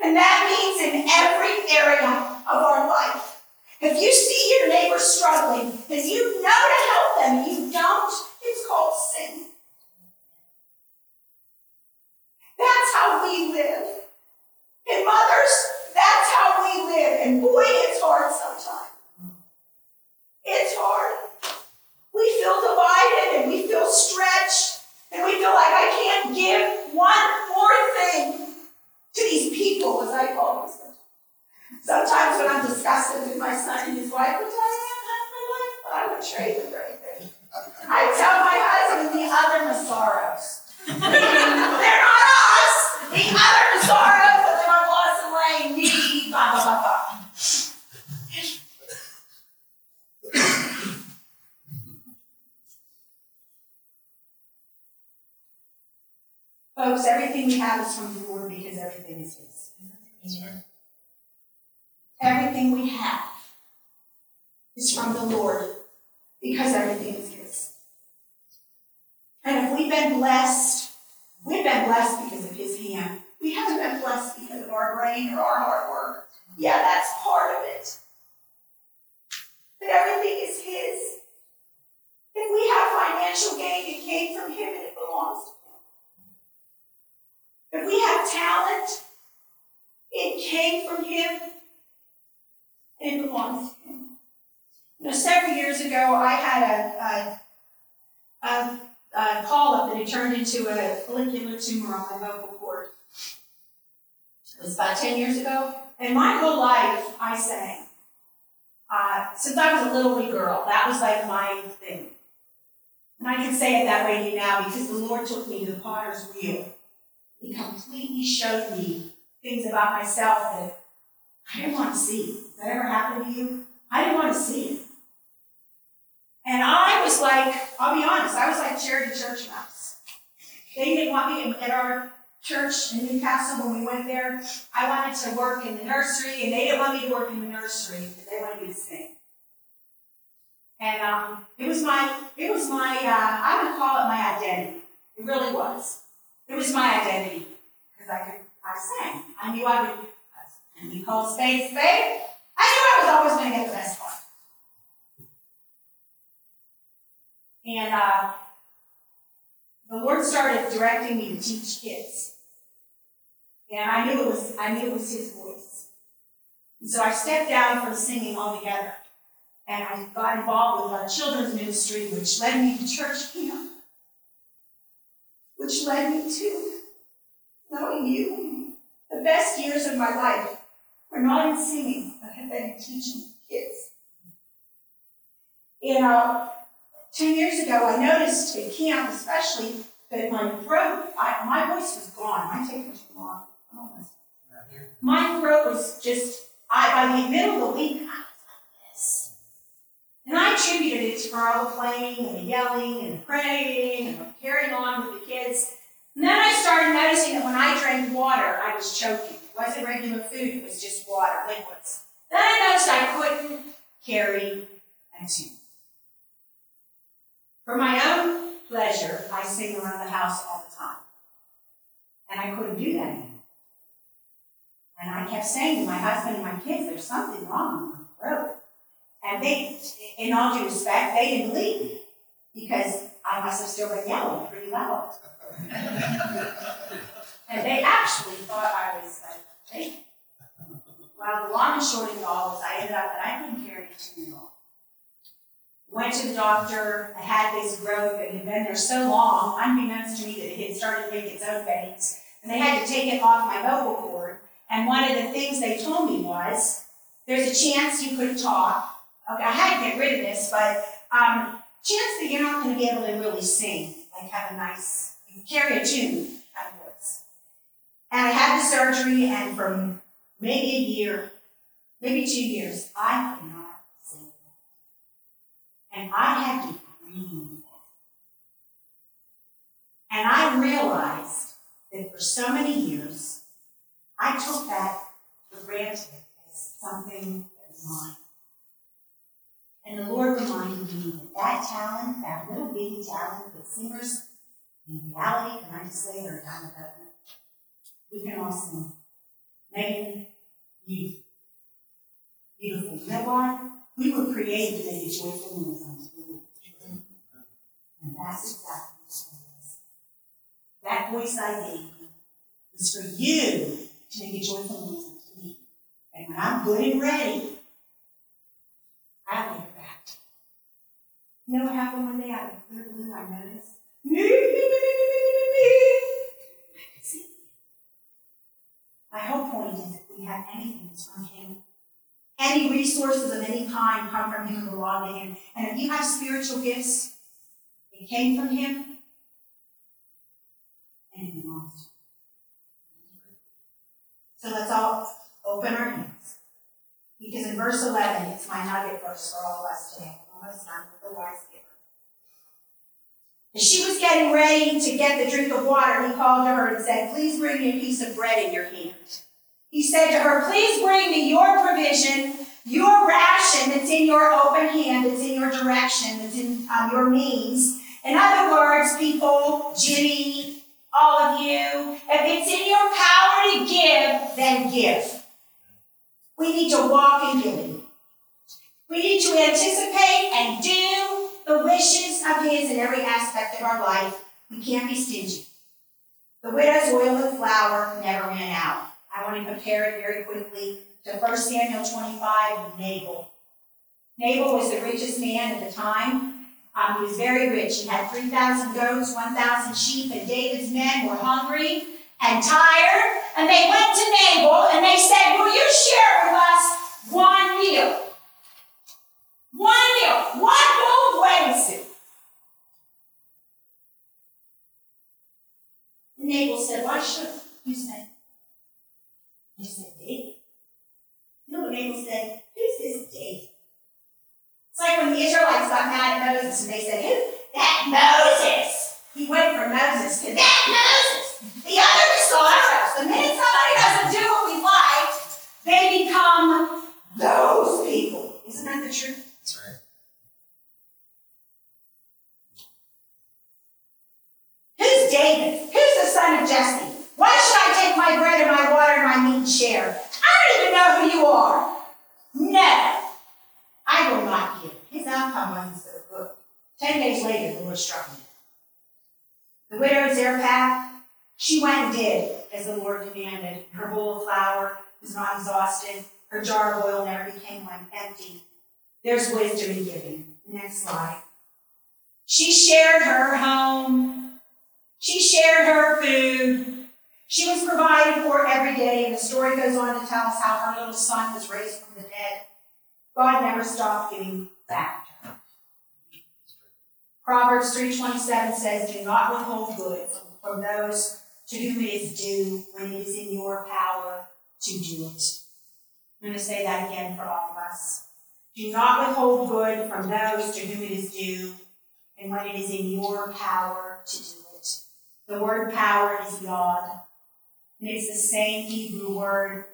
And that means in every area of our life. If you see your neighbor struggling and you know to help them, you don't, it's called sin. That's how we live. And mothers, that's how we live. And boy, it's hard sometimes. It's hard. We feel divided and we feel stretched and we feel like I can't give one more thing to these people, as I call them. Sometimes when I'm disgusted with my son and his wife, which I am half my life, but I would trade them for anything. I tell my husband the other Massaros. They're not us. The other Massaros Folks, everything we have is from the Lord because everything is His. Everything we have is from the Lord because everything is His. And if we've been blessed, we've been blessed because of His hand. We haven't been blessed because of our brain or our hard work. Yeah, that's part of it. But everything is His. If we have financial gain, it came from Him and it belongs to Him. If we have talent, it came from Him and belongs to Him. You know, several years ago, I had a, a, a, a call up that had turned into a follicular tumor on my vocal cord. It was about 10 years ago. And my whole life, I sang. Uh, since I was a little wee girl, that was like my thing. And I can say it that way now because the Lord took me to the potter's wheel. Completely showed me things about myself that I didn't want to see. Has that ever happened to you? I didn't want to see it. And I was like, I'll be honest, I was like charity church mouse. They didn't want me at our church in Newcastle when we went there. I wanted to work in the nursery, and they didn't want me to work in the nursery. They wanted me to sing. And um, it was my, it was my, uh, I would call it my identity. It really was. It was my identity because I could, I sang. I knew I would. And you call spade spade. I knew I was always going to get the best part. And uh, the Lord started directing me to teach kids. And I knew it was I knew it was his voice. And so I stepped down from singing altogether. And I got involved with a children's ministry, which led me to church camp, which led me to knowing you. The best years of my life were not in singing, but have been in teaching kids. And uh, 10 years ago, I noticed at camp, especially, that my throat, I, my voice was gone. My taking too long. My throat was just, I, by the middle of the week, And I attributed it to all the playing and the yelling and the praying and the carrying on with the kids. And then I started noticing that when I drank water, I was choking. It wasn't regular food, it was just water, liquids. Then I noticed I couldn't carry a tune. For my own pleasure, I sing around the house all the time. And I couldn't do that anymore. And I kept saying to my husband and my kids, there's something wrong with my throat. And they, in all due respect, they didn't believe me because I must have still been yelling pretty loud. and they actually thought I was like faking. Well, the long and short of it all was I ended up that I couldn't carry it too long. Went to the doctor. I had this growth that had been there so long, unbeknownst to me, that it had started to make its own veins. And they had to take it off my vocal cord. And one of the things they told me was, there's a chance you could talk. Okay, I had to get rid of this, but um, chance that you're not going to be able to really sing, like have a nice, carry a tune kind of voice. And I had the surgery, and for maybe a year, maybe two years, I could not sing. And I had to breathe. And I realized that for so many years, I took that for granted as something that was mine. And the Lord reminded me that that talent, that little bitty talent that singers in reality, can I just say, are a dime a dozen. We can all sing. Megan, you. Beautiful. You know what? We were created to make a joyful unto the Lord. And that's exactly what it is. That voice I gave you was for you to make a joyful noise unto me. And when I'm good and ready, I'll you. Know what happened one day out of the blue? I noticed. I could see. My whole point is if we have anything that's from Him, any resources of any kind come from Him and belong to Him. And if you have spiritual gifts, they came from Him, and belongs to Him. So let's all open our hands. Because in verse 11, it's my nugget verse for all of us today. I'm almost the giver. As she was getting ready to get the drink of water, he called to her and said, Please bring me a piece of bread in your hand. He said to her, Please bring me your provision, your ration that's in your open hand, that's in your direction, that's in um, your means. In other words, people, Ginny, all of you, if it's in your power to give, then give. We need to walk in giving. We need to anticipate and do the wishes of His in every aspect of our life. We can't be stingy. The widow's oil and flour never ran out. I want to compare it very quickly to 1 Samuel 25 Nabal. Nabal was the richest man at the time. Um, he was very rich. He had 3,000 goats, 1,000 sheep, and David's men were hungry and tired. And they went to Nabal and they said, Will you share with us one meal? One one wedding soup. And Nabal said, Why should you say? He said. You know what Nabal said? Who's this David? It's like when the Israelites got mad at Moses and they said, Who? That Moses. He went from Moses to that Moses. The other disciples. The minute somebody doesn't do what we like, they become those people. Isn't that the truth? That's right. Who's David? Who's the son of Jesse? Why should I take my bread and my water and my meat and share? I don't even know who you are. No, I will not give. His outcome wasn't so good. Ten days later, the Lord struck him. The widow Zarephath, she went and did as the Lord commanded. Her bowl of flour was not exhausted. Her jar of oil never became like empty. There's wisdom in giving. Next slide. She shared her home. She shared her food. She was provided for every day, and the story goes on to tell us how her little son was raised from the dead. God never stopped giving back to her. Proverbs 3.27 says, Do not withhold good from, from those to whom it is due when it is in your power to do it. I'm going to say that again for all of us. Do not withhold good from those to whom it is due and when it is in your power to do it. The word power is yod. And it's the same Hebrew word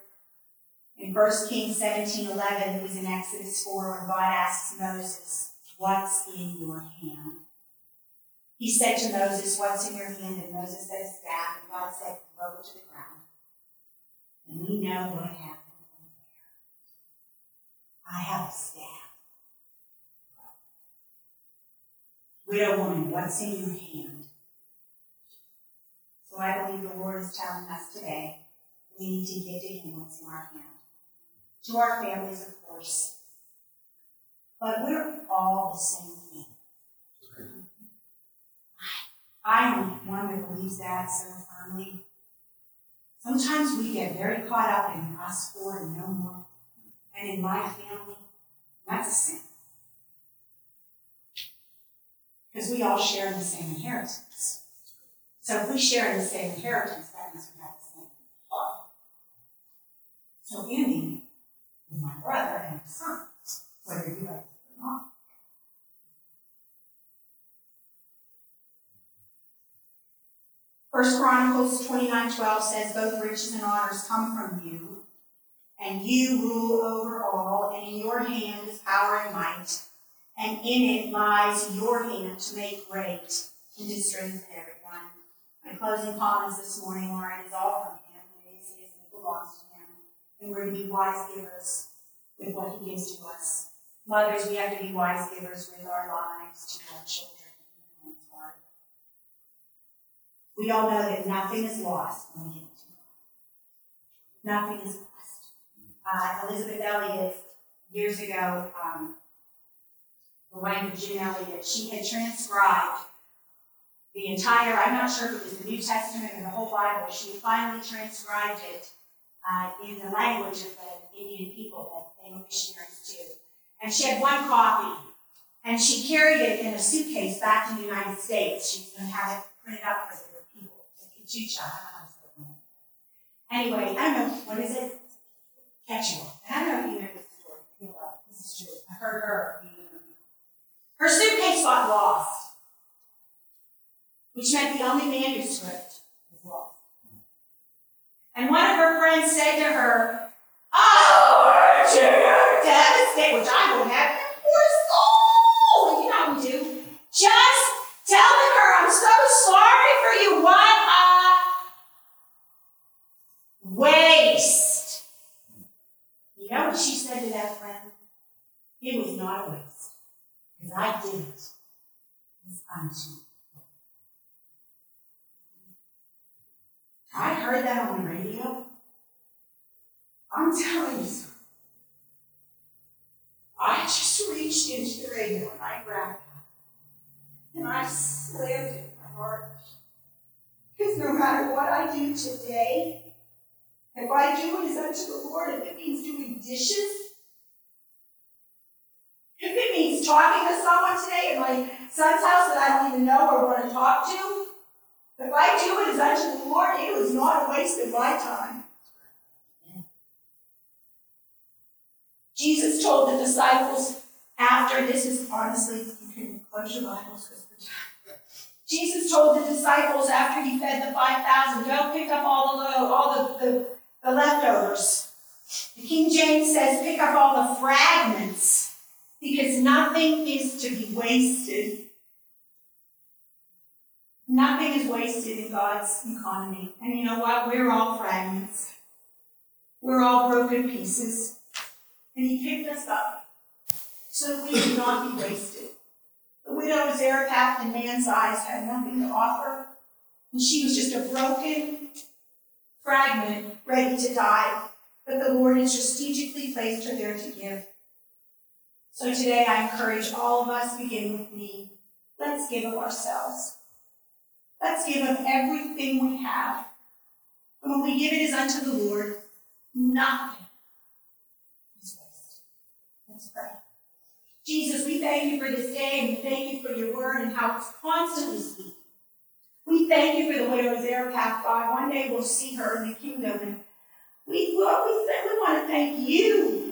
in 1 Kings 17 11 that was in Exodus 4 when God asks Moses, What's in your hand? He said to Moses, What's in your hand? And Moses said, staff. And God said, Throw it to the ground. And we know what happened. I have a staff. Widow woman, what's in your hand? So I believe the Lord is telling us today we need to give to Him what's in our hand. To our families, of course. But we're all the same thing. I am one that believes that so firmly. Sometimes we get very caught up in us four and no more. And in my family, that's a sin. Because we all share the same inheritance. So if we share the same inheritance, that means we have the same love. So Andy is my brother and his son, whether you like it or not. First Chronicles twenty-nine twelve says, both riches and honors come from you, and you rule over all, and in your hand is power and might, and in it lies your hand to make great and to strengthen everyone. My closing comments this morning are, it is all from him, it is his, and it belongs to him, and we're to be wise givers with what he gives to us. Mothers, we have to be wise givers with our lives to our children. We all know that nothing is lost when we give to God. Nothing is lost. Uh, Elisabeth Elliot, years ago, um, the wife of Jim Elliot, she had transcribed the entire, I'm not sure if it was the New Testament or the whole Bible, she finally transcribed it uh, in the language of the Indian people that they were missionaries to. And she had one copy, and she carried it in a suitcase back to the United States. To have it printed up for the people, the it. Anyway, I don't know, what is it? Quechua. And I don't know if you know this story. This is true. I heard her being interviewed. Her suitcase got lost, which meant the only manuscript was lost. And one of her friends said to her, Oh, you're devastated, which I would have. Poor soul! You know how we do. Just telling her, I'm so sorry for you. What It was not a waste. Because I did it. It's unto. I heard that on the radio. I'm telling you, I just reached into the radio and I grabbed it. And I slammed it in my heart. Because no matter what I do today, if I do it as unto the Lord, if it means doing dishes, if it means talking to someone today in my son's house that I don't even know or want to talk to, if I do it as unto the Lord, it was not a waste of my time. Jesus told the disciples after this is honestly, you can close your Bibles because Jesus told the disciples after he fed the 5,000, go pick up all the all the, the, the leftovers. The King James says, pick up all the fragments because nothing is to be wasted. Nothing is wasted in God's economy. And you know what? We're all fragments. We're all broken pieces. And He picked us up so that we would not be wasted. The widow Zarephath in man's eyes had nothing to offer, and she was just a broken fragment ready to die. But the Lord had strategically placed her there to give. So today I encourage all of us, begin with me, let's give of ourselves. Let's give of everything we have. And when we give it is unto the Lord, nothing is wasted. Let's pray. Jesus, we thank you for this day and we thank you for your word and how it's constantly speaking. We thank you for the widow of Zarephath, God. One day we'll see her in the kingdom. And we, Lord, we, we want to thank you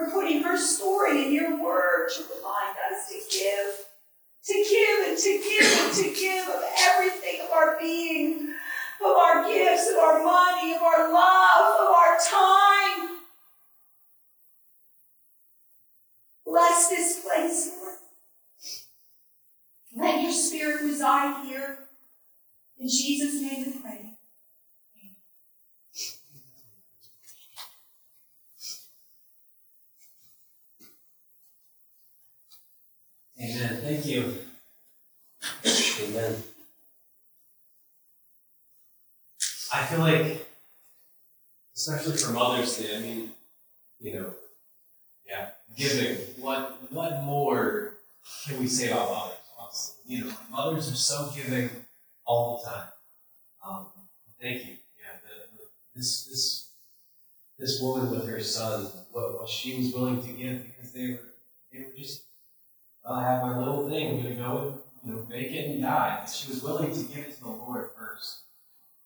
for putting her story in your word to remind us to give to give and to give and to give of everything of our being, of our gifts, of our money, of our love, of our time. Bless this place, Lord. Let your spirit reside here. In Jesus' name we pray. Amen. Thank you. Amen. I feel like, especially for Mother's Day, I mean, you know, yeah, giving. What what more can we say about mothers? Honestly, you know, mothers are so giving all the time. Um, thank you. Yeah, the, the, this this this woman with her son, what, what she was willing to give because they were they were just I have my little thing. I'm going to go, you know, make it and die. She was willing to give it to the Lord first.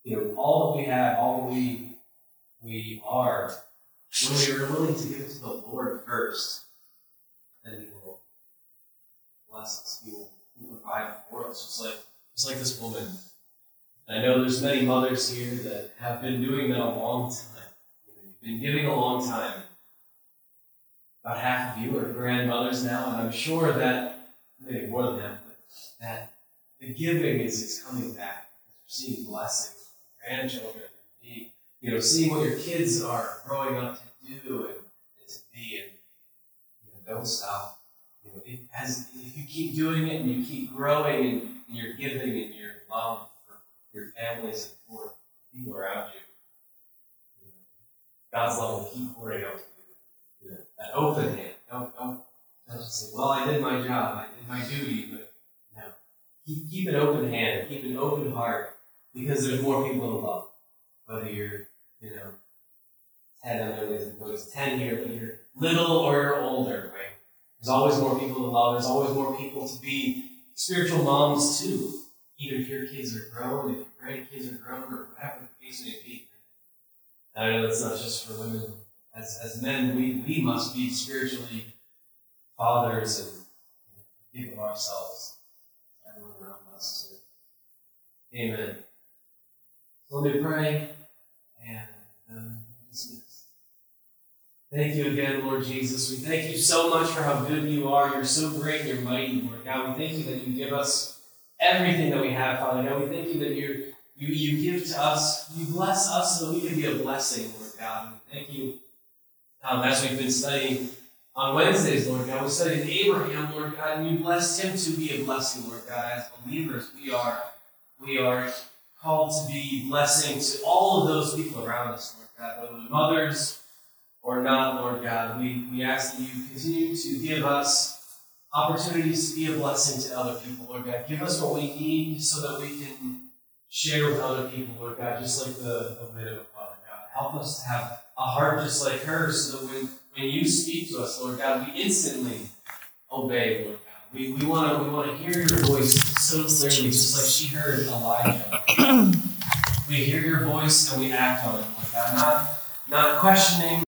You know, all that we have, all we we are, when we are willing to give it to the Lord first, then He will bless us. He will, provide for us. Just like just like this woman I know there's many mothers here that have been doing that a long time. You've been giving a long time. About half of you are grandmothers now, and I'm sure that maybe more than that, but that the giving is, is coming back. We're seeing blessings from grandchildren, being, you know, seeing what your kids are growing up to do and, and to be, and you know, don't stop. You know, it has, if you keep doing it and you keep growing and in your giving and your love for your families and for people around you, you know, God's love will keep pouring out that open hand. Don't, don't, don't just say, well, I did my job, I did my duty, but no. Keep, keep an open hand, keep an open heart, because there's more people to love. Whether you're, you know, 10, I know there's, there's 10 here, but you're little or you're older, right? There's always more people to love. There's always more people to be spiritual moms too. Even if your kids are grown, if your grandkids are grown, or whatever the case may be. I know that's not just for women. As, as men, we, we must be spiritually fathers and you know, people ourselves. Everyone around us. Amen. So let me pray and um, dismiss. Thank you again, Lord Jesus. We thank you so much for how good you are. You're so great you're mighty, Lord God. We thank you that you give us everything that we have, Father God. We thank you that you you you give to us, you bless us so that we can be a blessing, Lord God. And thank you. Um, as we've been studying on Wednesdays, Lord God, we studied Abraham, Lord God, and you blessed him to be a blessing, Lord God. As believers, we are we are called to be blessing to all of those people around us, Lord God, whether mothers or not, Lord God. We, we ask that you continue to give us opportunities to be a blessing to other people, Lord God. Give us what we need so that we can share with other people, Lord God, just like the, the widow, Father God. Help us to have a heart just like hers so that when, when you speak to us, Lord God, we instantly obey, Lord God. We, we want to we wanna hear your voice so clearly, just like she heard Elijah. we hear your voice and we act on it, Lord God. Not, not questioning,